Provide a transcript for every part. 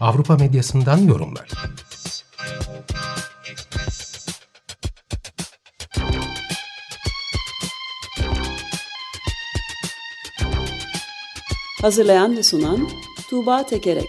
Avrupa medyasından yorumlar. Hazırlayan ve sunan Tuğba Tekerek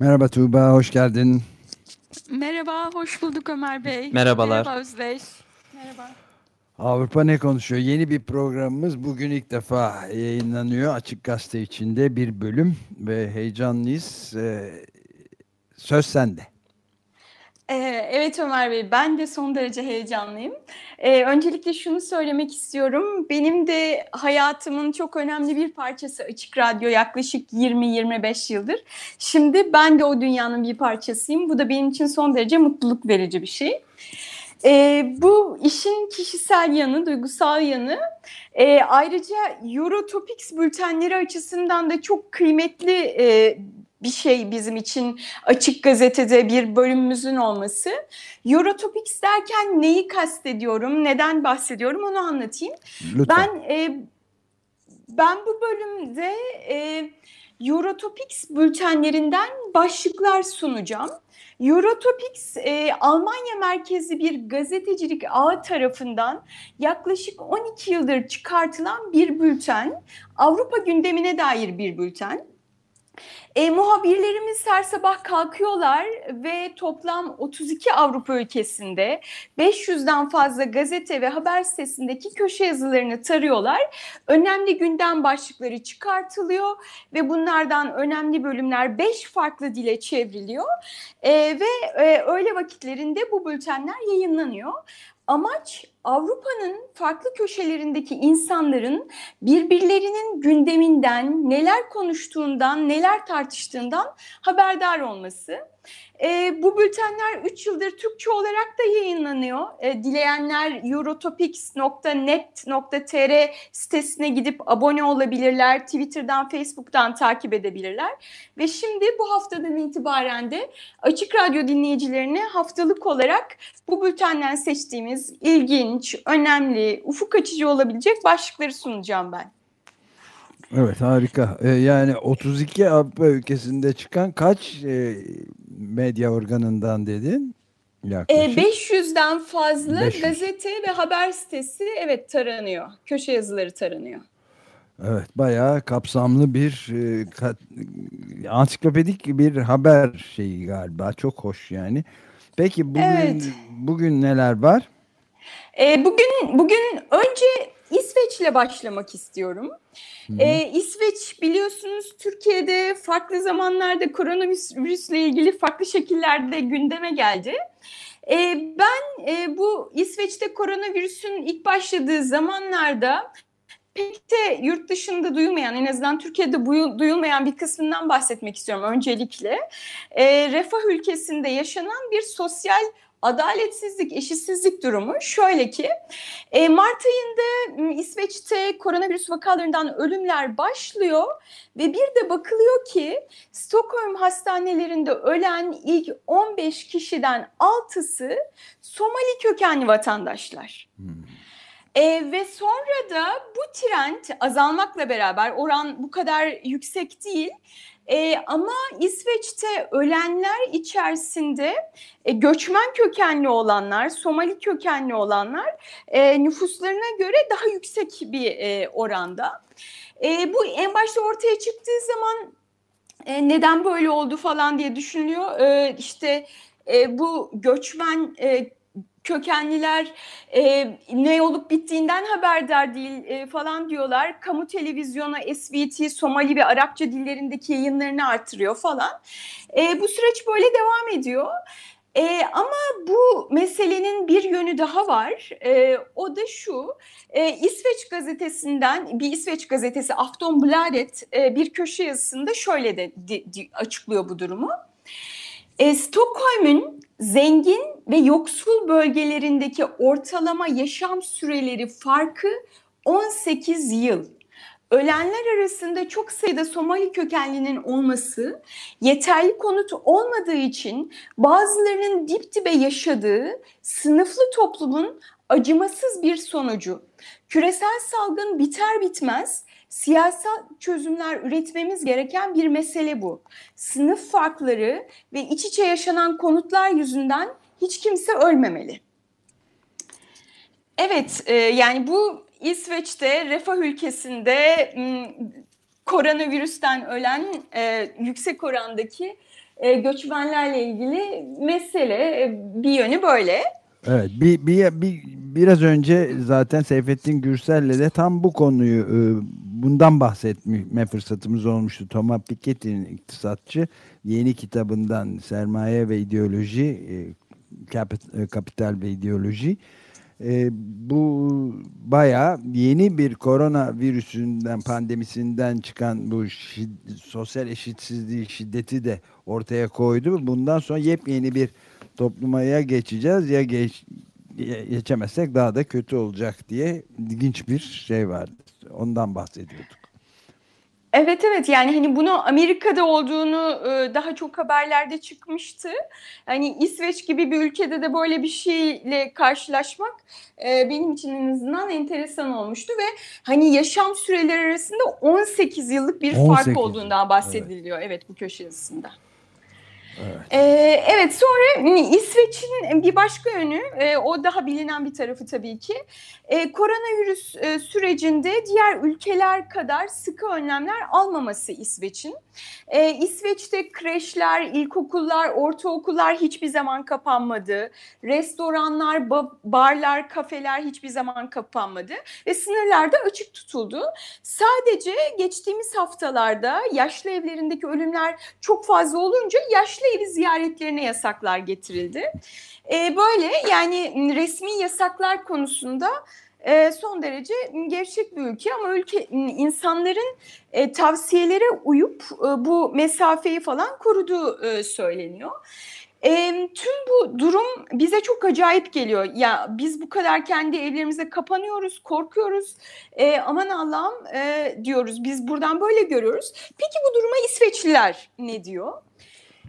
Merhaba Tuğba, hoş geldin. Hoş bulduk Ömer Bey. Merhabalar. Merhaba Özdeş. Merhaba. Avrupa ne konuşuyor? Yeni bir programımız bugün ilk defa yayınlanıyor. Açık Gazete içinde bir bölüm ve heyecanlıyız. Ee, söz sende. Ee, evet Ömer Bey, ben de son derece heyecanlıyım. Ee, öncelikle şunu söylemek istiyorum. Benim de hayatımın çok önemli bir parçası Açık Radyo yaklaşık 20-25 yıldır. Şimdi ben de o dünyanın bir parçasıyım. Bu da benim için son derece mutluluk verici bir şey. Ee, bu işin kişisel yanı, duygusal yanı e, ayrıca Eurotopics bültenleri açısından da çok kıymetli e, bir şey bizim için açık gazetede bir bölümümüzün olması. Eurotopics derken neyi kastediyorum, neden bahsediyorum onu anlatayım. Lütfen. Ben e, ben bu bölümde e, Eurotopics bültenlerinden başlıklar sunacağım. Eurotopics e, Almanya merkezli bir gazetecilik ağı tarafından yaklaşık 12 yıldır çıkartılan bir bülten. Avrupa gündemine dair bir bülten. E, muhabirlerimiz her sabah kalkıyorlar ve toplam 32 Avrupa ülkesinde 500'den fazla gazete ve haber sitesindeki köşe yazılarını tarıyorlar. Önemli gündem başlıkları çıkartılıyor ve bunlardan önemli bölümler 5 farklı dile çevriliyor. E, ve e, öğle vakitlerinde bu bültenler yayınlanıyor. Amaç Avrupa'nın farklı köşelerindeki insanların birbirlerinin gündeminden, neler konuştuğundan, neler tartıştığından haberdar olması. E, bu bültenler 3 yıldır Türkçe olarak da yayınlanıyor. E, dileyenler eurotopics.net.tr sitesine gidip abone olabilirler. Twitter'dan, Facebook'tan takip edebilirler. Ve şimdi bu haftadan itibaren de Açık Radyo dinleyicilerine haftalık olarak bu bültenden seçtiğimiz ilginç, önemli, ufuk açıcı olabilecek başlıkları sunacağım ben. Evet harika. Ee, yani 32 Avrupa ülkesinde çıkan kaç e, medya organından dedin? Yaklaşık. E, 500'den fazla 500. gazete ve haber sitesi evet taranıyor. Köşe yazıları taranıyor. Evet bayağı kapsamlı bir e, kat, ansiklopedik bir haber şeyi galiba. Çok hoş yani. Peki bugün Evet. bugün neler var? E, bugün bugün önce İsveç'le başlamak istiyorum. E, İsveç biliyorsunuz Türkiye'de farklı zamanlarda koronavirüsle ilgili farklı şekillerde gündeme geldi. E, ben e, bu İsveç'te koronavirüsün ilk başladığı zamanlarda pek de yurt dışında duyulmayan en azından Türkiye'de duyulmayan bir kısmından bahsetmek istiyorum öncelikle. E, refah ülkesinde yaşanan bir sosyal adaletsizlik, eşitsizlik durumu şöyle ki e, Mart ayında İsveç'te koronavirüs vakalarından ölümler başlıyor ve bir de bakılıyor ki Stockholm hastanelerinde ölen ilk 15 kişiden 6'sı Somali kökenli vatandaşlar. E, ve sonra da bu trend azalmakla beraber oran bu kadar yüksek değil. E, ama İsveç'te ölenler içerisinde e, göçmen kökenli olanlar, Somali kökenli olanlar e, nüfuslarına göre daha yüksek bir e, oranda. E, bu en başta ortaya çıktığı zaman e, neden böyle oldu falan diye düşünülüyor. E, işte e, bu göçmen e, kökenliler e, ne olup bittiğinden haberdar değil e, falan diyorlar. Kamu televizyonu SVT, Somali ve Arapça dillerindeki yayınlarını artırıyor falan. E, bu süreç böyle devam ediyor. E, ama bu meselenin bir yönü daha var. E, o da şu, e, İsveç gazetesinden, bir İsveç gazetesi Aftonbladet e, bir köşe yazısında şöyle de di, di, açıklıyor bu durumu. E, Stockholm'un zengin ve yoksul bölgelerindeki ortalama yaşam süreleri farkı 18 yıl. Ölenler arasında çok sayıda Somali kökenlinin olması, yeterli konut olmadığı için bazılarının dip dibe yaşadığı sınıflı toplumun acımasız bir sonucu. Küresel salgın biter bitmez siyasal çözümler üretmemiz gereken bir mesele bu. Sınıf farkları ve iç içe yaşanan konutlar yüzünden hiç kimse ölmemeli. Evet, e, yani bu İsveç'te, refah ülkesinde koronavirüsten ölen e, yüksek orandaki e, göçmenlerle ilgili mesele e, bir yönü böyle. Evet, bir, bir, bir, biraz önce zaten Seyfettin Gürsel'le de tam bu konuyu e, bundan bahsetme fırsatımız olmuştu. Thomas Piketty'nin iktisatçı yeni kitabından Sermaye ve İdeoloji, e, e, Kapital ve İdeoloji e, bu bayağı yeni bir korona virüsünden pandemisinden çıkan bu şid, sosyal eşitsizliği şiddeti de ortaya koydu. Bundan sonra yepyeni bir toplumaya geçeceğiz ya geç, geçemezsek daha da kötü olacak diye ilginç bir şey vardı. Ondan bahsediyorduk. Evet evet yani hani bunu Amerika'da olduğunu daha çok haberlerde çıkmıştı. Hani İsveç gibi bir ülkede de böyle bir şeyle karşılaşmak benim için en azından enteresan olmuştu ve hani yaşam süreleri arasında 18 yıllık bir 18. fark olduğundan bahsediliyor evet, evet bu köşe yazısında. Evet. Ee, evet sonra İsveç'in bir başka yönü e, o daha bilinen bir tarafı tabii ki e, koronavirüs e, sürecinde diğer ülkeler kadar sıkı önlemler almaması İsveç'in. E, İsveç'te kreşler, ilkokullar, ortaokullar hiçbir zaman kapanmadı. Restoranlar, barlar, kafeler hiçbir zaman kapanmadı ve sınırlar da açık tutuldu. Sadece geçtiğimiz haftalarda yaşlı evlerindeki ölümler çok fazla olunca yaşlı evi ziyaretlerine yasaklar getirildi. E, böyle yani resmi yasaklar konusunda e, son derece gevşek bir ülke ama ülke insanların e, tavsiyelere uyup e, bu mesafeyi falan koruduğu e, söyleniyor. E, tüm bu durum bize çok acayip geliyor. Ya biz bu kadar kendi evlerimize kapanıyoruz, korkuyoruz. E, aman Allah'ım e, diyoruz. Biz buradan böyle görüyoruz. Peki bu duruma İsveçliler ne diyor?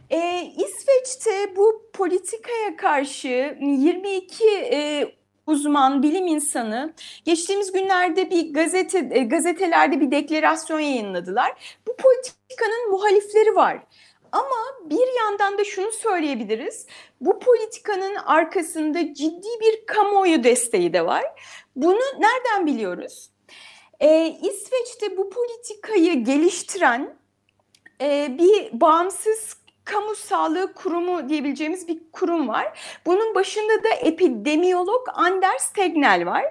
E, İsveç'te bu politikaya karşı 22 e, uzman, bilim insanı geçtiğimiz günlerde bir gazete e, gazetelerde bir deklarasyon yayınladılar. Bu politikanın muhalifleri var. Ama bir yandan da şunu söyleyebiliriz. Bu politikanın arkasında ciddi bir kamuoyu desteği de var. Bunu nereden biliyoruz? Ee, İsveç'te bu politikayı geliştiren e, bir bağımsız kamu sağlığı kurumu diyebileceğimiz bir kurum var. Bunun başında da epidemiyolog Anders Tegnell var.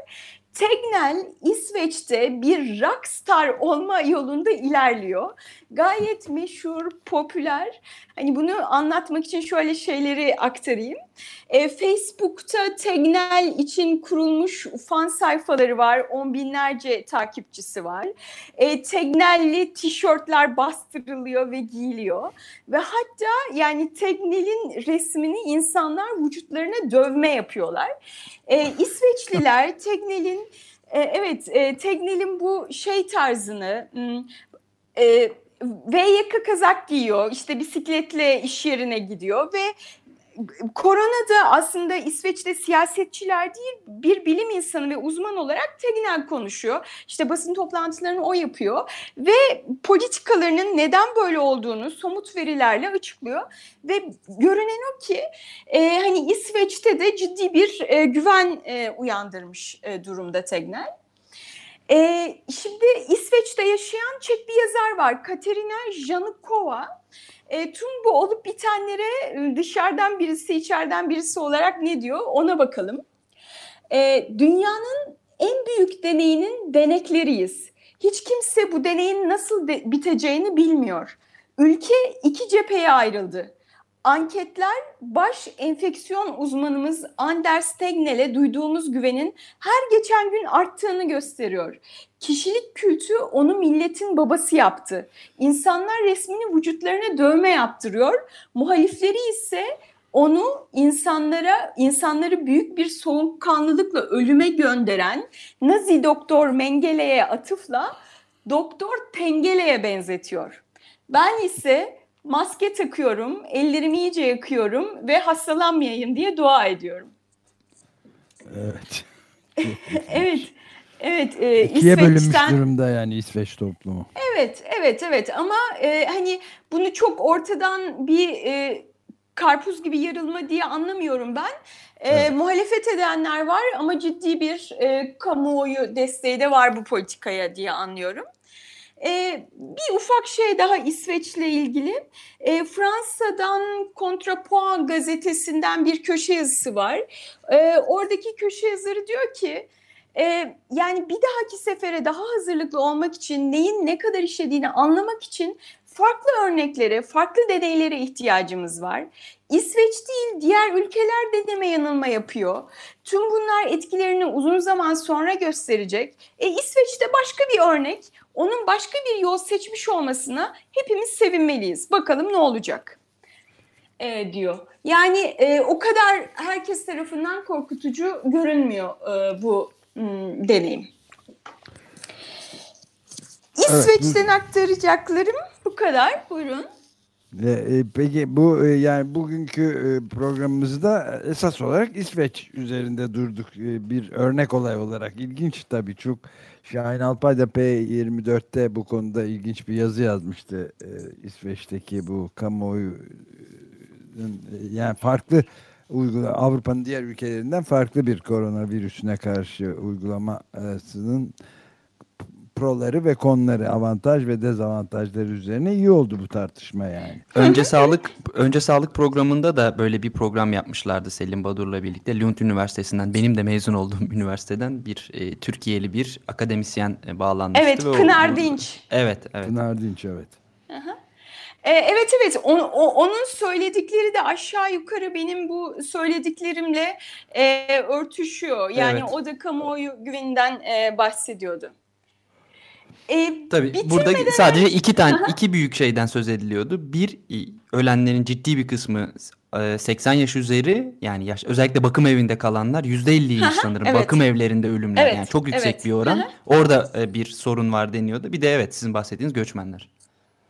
Tegnell İsveç'te bir rockstar olma yolunda ilerliyor. Gayet meşhur, popüler. Hani bunu anlatmak için şöyle şeyleri aktarayım. E, Facebook'ta Tegnell için kurulmuş fan sayfaları var. On binlerce takipçisi var. E, Tegnell'li tişörtler bastırılıyor ve giyiliyor. Ve hatta yani Tegnell'in resmini insanlar vücutlarına dövme yapıyorlar. E, İsveçliler Tegnell'in e, evet e, Tegnell'in bu şey tarzını hmm, e, V yaka kazak giyiyor. İşte bisikletle iş yerine gidiyor ve korona da aslında İsveç'te siyasetçiler değil bir bilim insanı ve uzman olarak Tegnell konuşuyor. İşte basın toplantılarını o yapıyor ve politikalarının neden böyle olduğunu somut verilerle açıklıyor ve görünen o ki e, hani İsveç'te de ciddi bir e, güven e, uyandırmış e, durumda Tegnell. E, şimdi İsveç'te yaşayan Çek bir yazar var. Katerina Janukova. E, tüm bu olup bitenlere e, dışarıdan birisi, içeriden birisi olarak ne diyor ona bakalım. E, dünyanın en büyük deneyinin denekleriyiz. Hiç kimse bu deneyin nasıl de, biteceğini bilmiyor. Ülke iki cepheye ayrıldı. Anketler baş enfeksiyon uzmanımız Anders Tegnell'e duyduğumuz güvenin her geçen gün arttığını gösteriyor. Kişilik kültü onu milletin babası yaptı. İnsanlar resmini vücutlarına dövme yaptırıyor. Muhalifleri ise onu insanlara insanları büyük bir soğukkanlılıkla ölüme gönderen Nazi doktor Mengele'ye atıfla doktor Tengele'ye benzetiyor. Ben ise maske takıyorum, ellerimi iyice yakıyorum ve hastalanmayayım diye dua ediyorum. Evet. evet. Evet, e, İkiye bölünmüş durumda yani İsveç toplumu. Evet, evet, evet ama e, hani bunu çok ortadan bir e, karpuz gibi yarılma diye anlamıyorum ben. E, evet. Muhalefet edenler var ama ciddi bir e, kamuoyu desteği de var bu politikaya diye anlıyorum. E, bir ufak şey daha İsveç'le ilgili. E, Fransa'dan Kontrapuan gazetesinden bir köşe yazısı var. E, oradaki köşe yazarı diyor ki e, yani bir dahaki sefere daha hazırlıklı olmak için neyin ne kadar işlediğini anlamak için farklı örneklere, farklı deneylere ihtiyacımız var. İsveç değil, diğer ülkeler deneme yanılma yapıyor. Tüm bunlar etkilerini uzun zaman sonra gösterecek. E, İsveç'te başka bir örnek. Onun başka bir yol seçmiş olmasına hepimiz sevinmeliyiz. Bakalım ne olacak e, diyor. Yani e, o kadar herkes tarafından korkutucu görünmüyor e, bu m, deneyim. İsveç'ten evet. aktaracaklarım bu kadar. Buyurun. E, peki bu e, yani bugünkü e, programımızda esas olarak İsveç üzerinde durduk. Bir örnek olay olarak ilginç tabii. Çok Şahin Alpay da P24'te bu konuda ilginç bir yazı yazmıştı İsveç'teki bu kamuoyu yani farklı uygula Avrupa'nın diğer ülkelerinden farklı bir koronavirüsüne karşı uygulamasının proları ve konuları, avantaj ve dezavantajları üzerine iyi oldu bu tartışma yani. Önce sağlık önce sağlık programında da böyle bir program yapmışlardı Selim Badur'la birlikte. Lund Üniversitesi'nden benim de mezun olduğum üniversiteden bir e, Türkiye'li bir akademisyen e, bağlanmıştı. Evet, ve Pınar o, Dinç. Evet, evet. Pınar Dinç, evet. E, evet evet o, o, onun söyledikleri de aşağı yukarı benim bu söylediklerimle e, örtüşüyor. Yani evet. o da kamuoyu güveninden e, bahsediyordu. E, Tabii burada sadece iki tane iki büyük şeyden söz ediliyordu. Bir ölenlerin ciddi bir kısmı 80 yaş üzeri yani yaş özellikle bakım evinde kalanlar %50'ymiş sanırım. Evet. Bakım evlerinde ölümler evet. yani çok yüksek evet. bir oran. Orada bir sorun var deniyordu. Bir de evet sizin bahsettiğiniz göçmenler.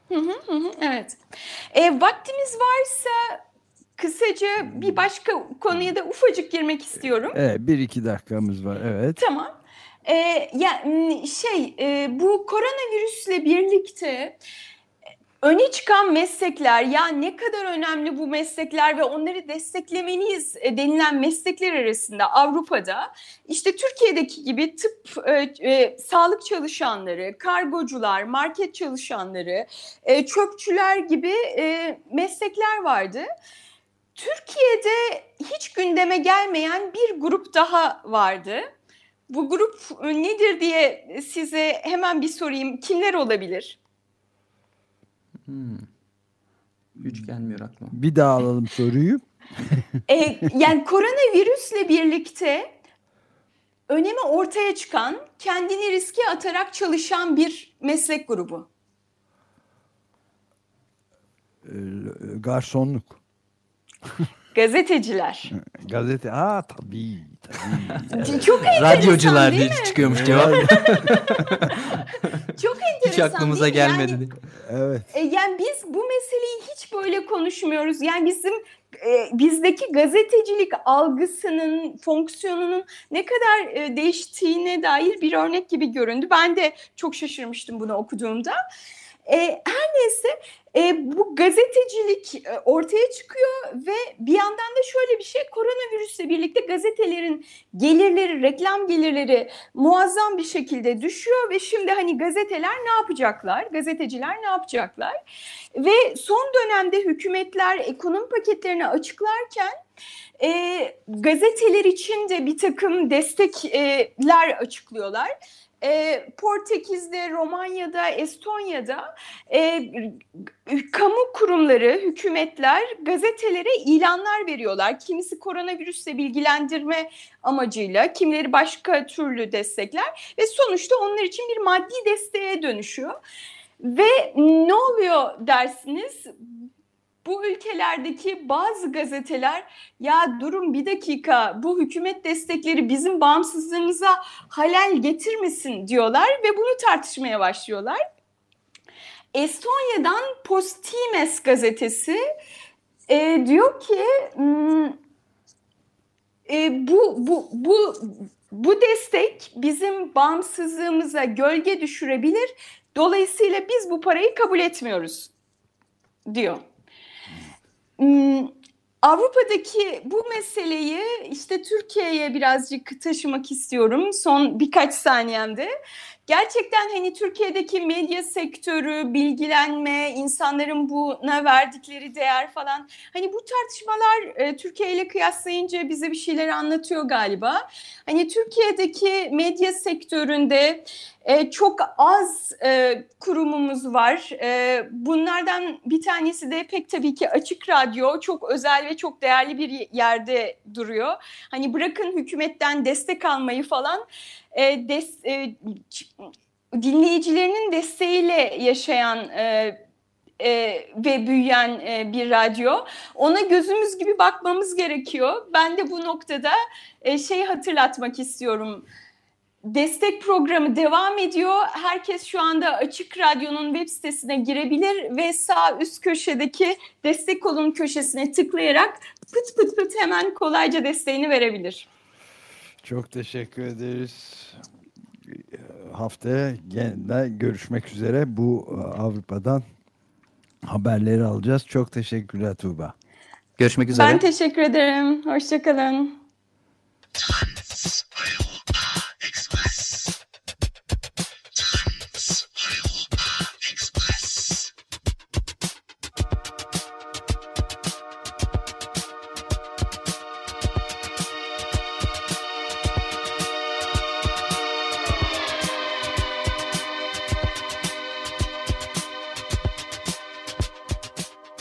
Hı hı hı, evet. E, vaktimiz varsa kısaca bir başka konuya da ufacık girmek istiyorum. Evet bir iki dakikamız var evet. Tamam. E, ya şey e, bu koronavirüsle birlikte öne çıkan meslekler ya ne kadar önemli bu meslekler ve onları desteklemeliyiz e, denilen meslekler arasında Avrupa'da işte Türkiye'deki gibi tıp e, e, sağlık çalışanları, kargocular, market çalışanları, e, çöpçüler gibi e, meslekler vardı. Türkiye'de hiç gündeme gelmeyen bir grup daha vardı. Bu grup e, nedir diye size hemen bir sorayım. Kimler olabilir? Hmm. Hiç gelmiyor aklıma. Bir daha alalım soruyu. e, yani koronavirüsle birlikte önemi ortaya çıkan, kendini riske atarak çalışan bir meslek grubu. E, garsonluk. Gazeteciler. Gazete, ha tabii. tabii. Çok enteresan Radyocular değil mi? çıkıyormuş cevap. Çok enteresan Hiç aklımıza gelmedi. Yani, evet. E, yani biz bu meseleyi hiç böyle konuşmuyoruz. Yani bizim e, bizdeki gazetecilik algısının, fonksiyonunun ne kadar e, değiştiğine dair bir örnek gibi göründü. Ben de çok şaşırmıştım bunu okuduğumda. E, her neyse e, bu gazetecilik e, ortaya çıkıyor ve bir yandan da şöyle bir şey koronavirüsle birlikte gazetelerin gelirleri, reklam gelirleri muazzam bir şekilde düşüyor ve şimdi hani gazeteler ne yapacaklar? Gazeteciler ne yapacaklar? Ve son dönemde hükümetler ekonomi paketlerini açıklarken e, gazeteler için de bir takım destekler açıklıyorlar e, Portekiz'de, Romanya'da, Estonya'da e, kamu kurumları, hükümetler gazetelere ilanlar veriyorlar. Kimisi koronavirüsle bilgilendirme amacıyla, kimileri başka türlü destekler ve sonuçta onlar için bir maddi desteğe dönüşüyor. Ve ne oluyor dersiniz? Bu ülkelerdeki bazı gazeteler ya durun bir dakika bu hükümet destekleri bizim bağımsızlığımıza halel getirmesin diyorlar ve bunu tartışmaya başlıyorlar. Estonya'dan Postimes gazetesi e, diyor ki hmm, e, bu bu bu bu destek bizim bağımsızlığımıza gölge düşürebilir. Dolayısıyla biz bu parayı kabul etmiyoruz diyor. Hmm, Avrupa'daki bu meseleyi işte Türkiye'ye birazcık taşımak istiyorum son birkaç saniyemde. Gerçekten hani Türkiye'deki medya sektörü, bilgilenme, insanların buna verdikleri değer falan. Hani bu tartışmalar e, Türkiye ile kıyaslayınca bize bir şeyler anlatıyor galiba. Hani Türkiye'deki medya sektöründe e, çok az e, kurumumuz var. E, bunlardan bir tanesi de pek tabii ki Açık Radyo. Çok özel ve çok değerli bir yerde duruyor. Hani bırakın hükümetten destek almayı falan. E, des, e, dinleyicilerinin desteğiyle yaşayan e, e, ve büyüyen e, bir radyo. Ona gözümüz gibi bakmamız gerekiyor. Ben de bu noktada e, şey hatırlatmak istiyorum destek programı devam ediyor. Herkes şu anda Açık Radyo'nun web sitesine girebilir ve sağ üst köşedeki destek olun köşesine tıklayarak pıt pıt pıt hemen kolayca desteğini verebilir. Çok teşekkür ederiz. Haftaya de görüşmek üzere. Bu e, Avrupa'dan haberleri alacağız. Çok teşekkürler Tuğba. Görüşmek üzere. Ben teşekkür ederim. Hoşçakalın.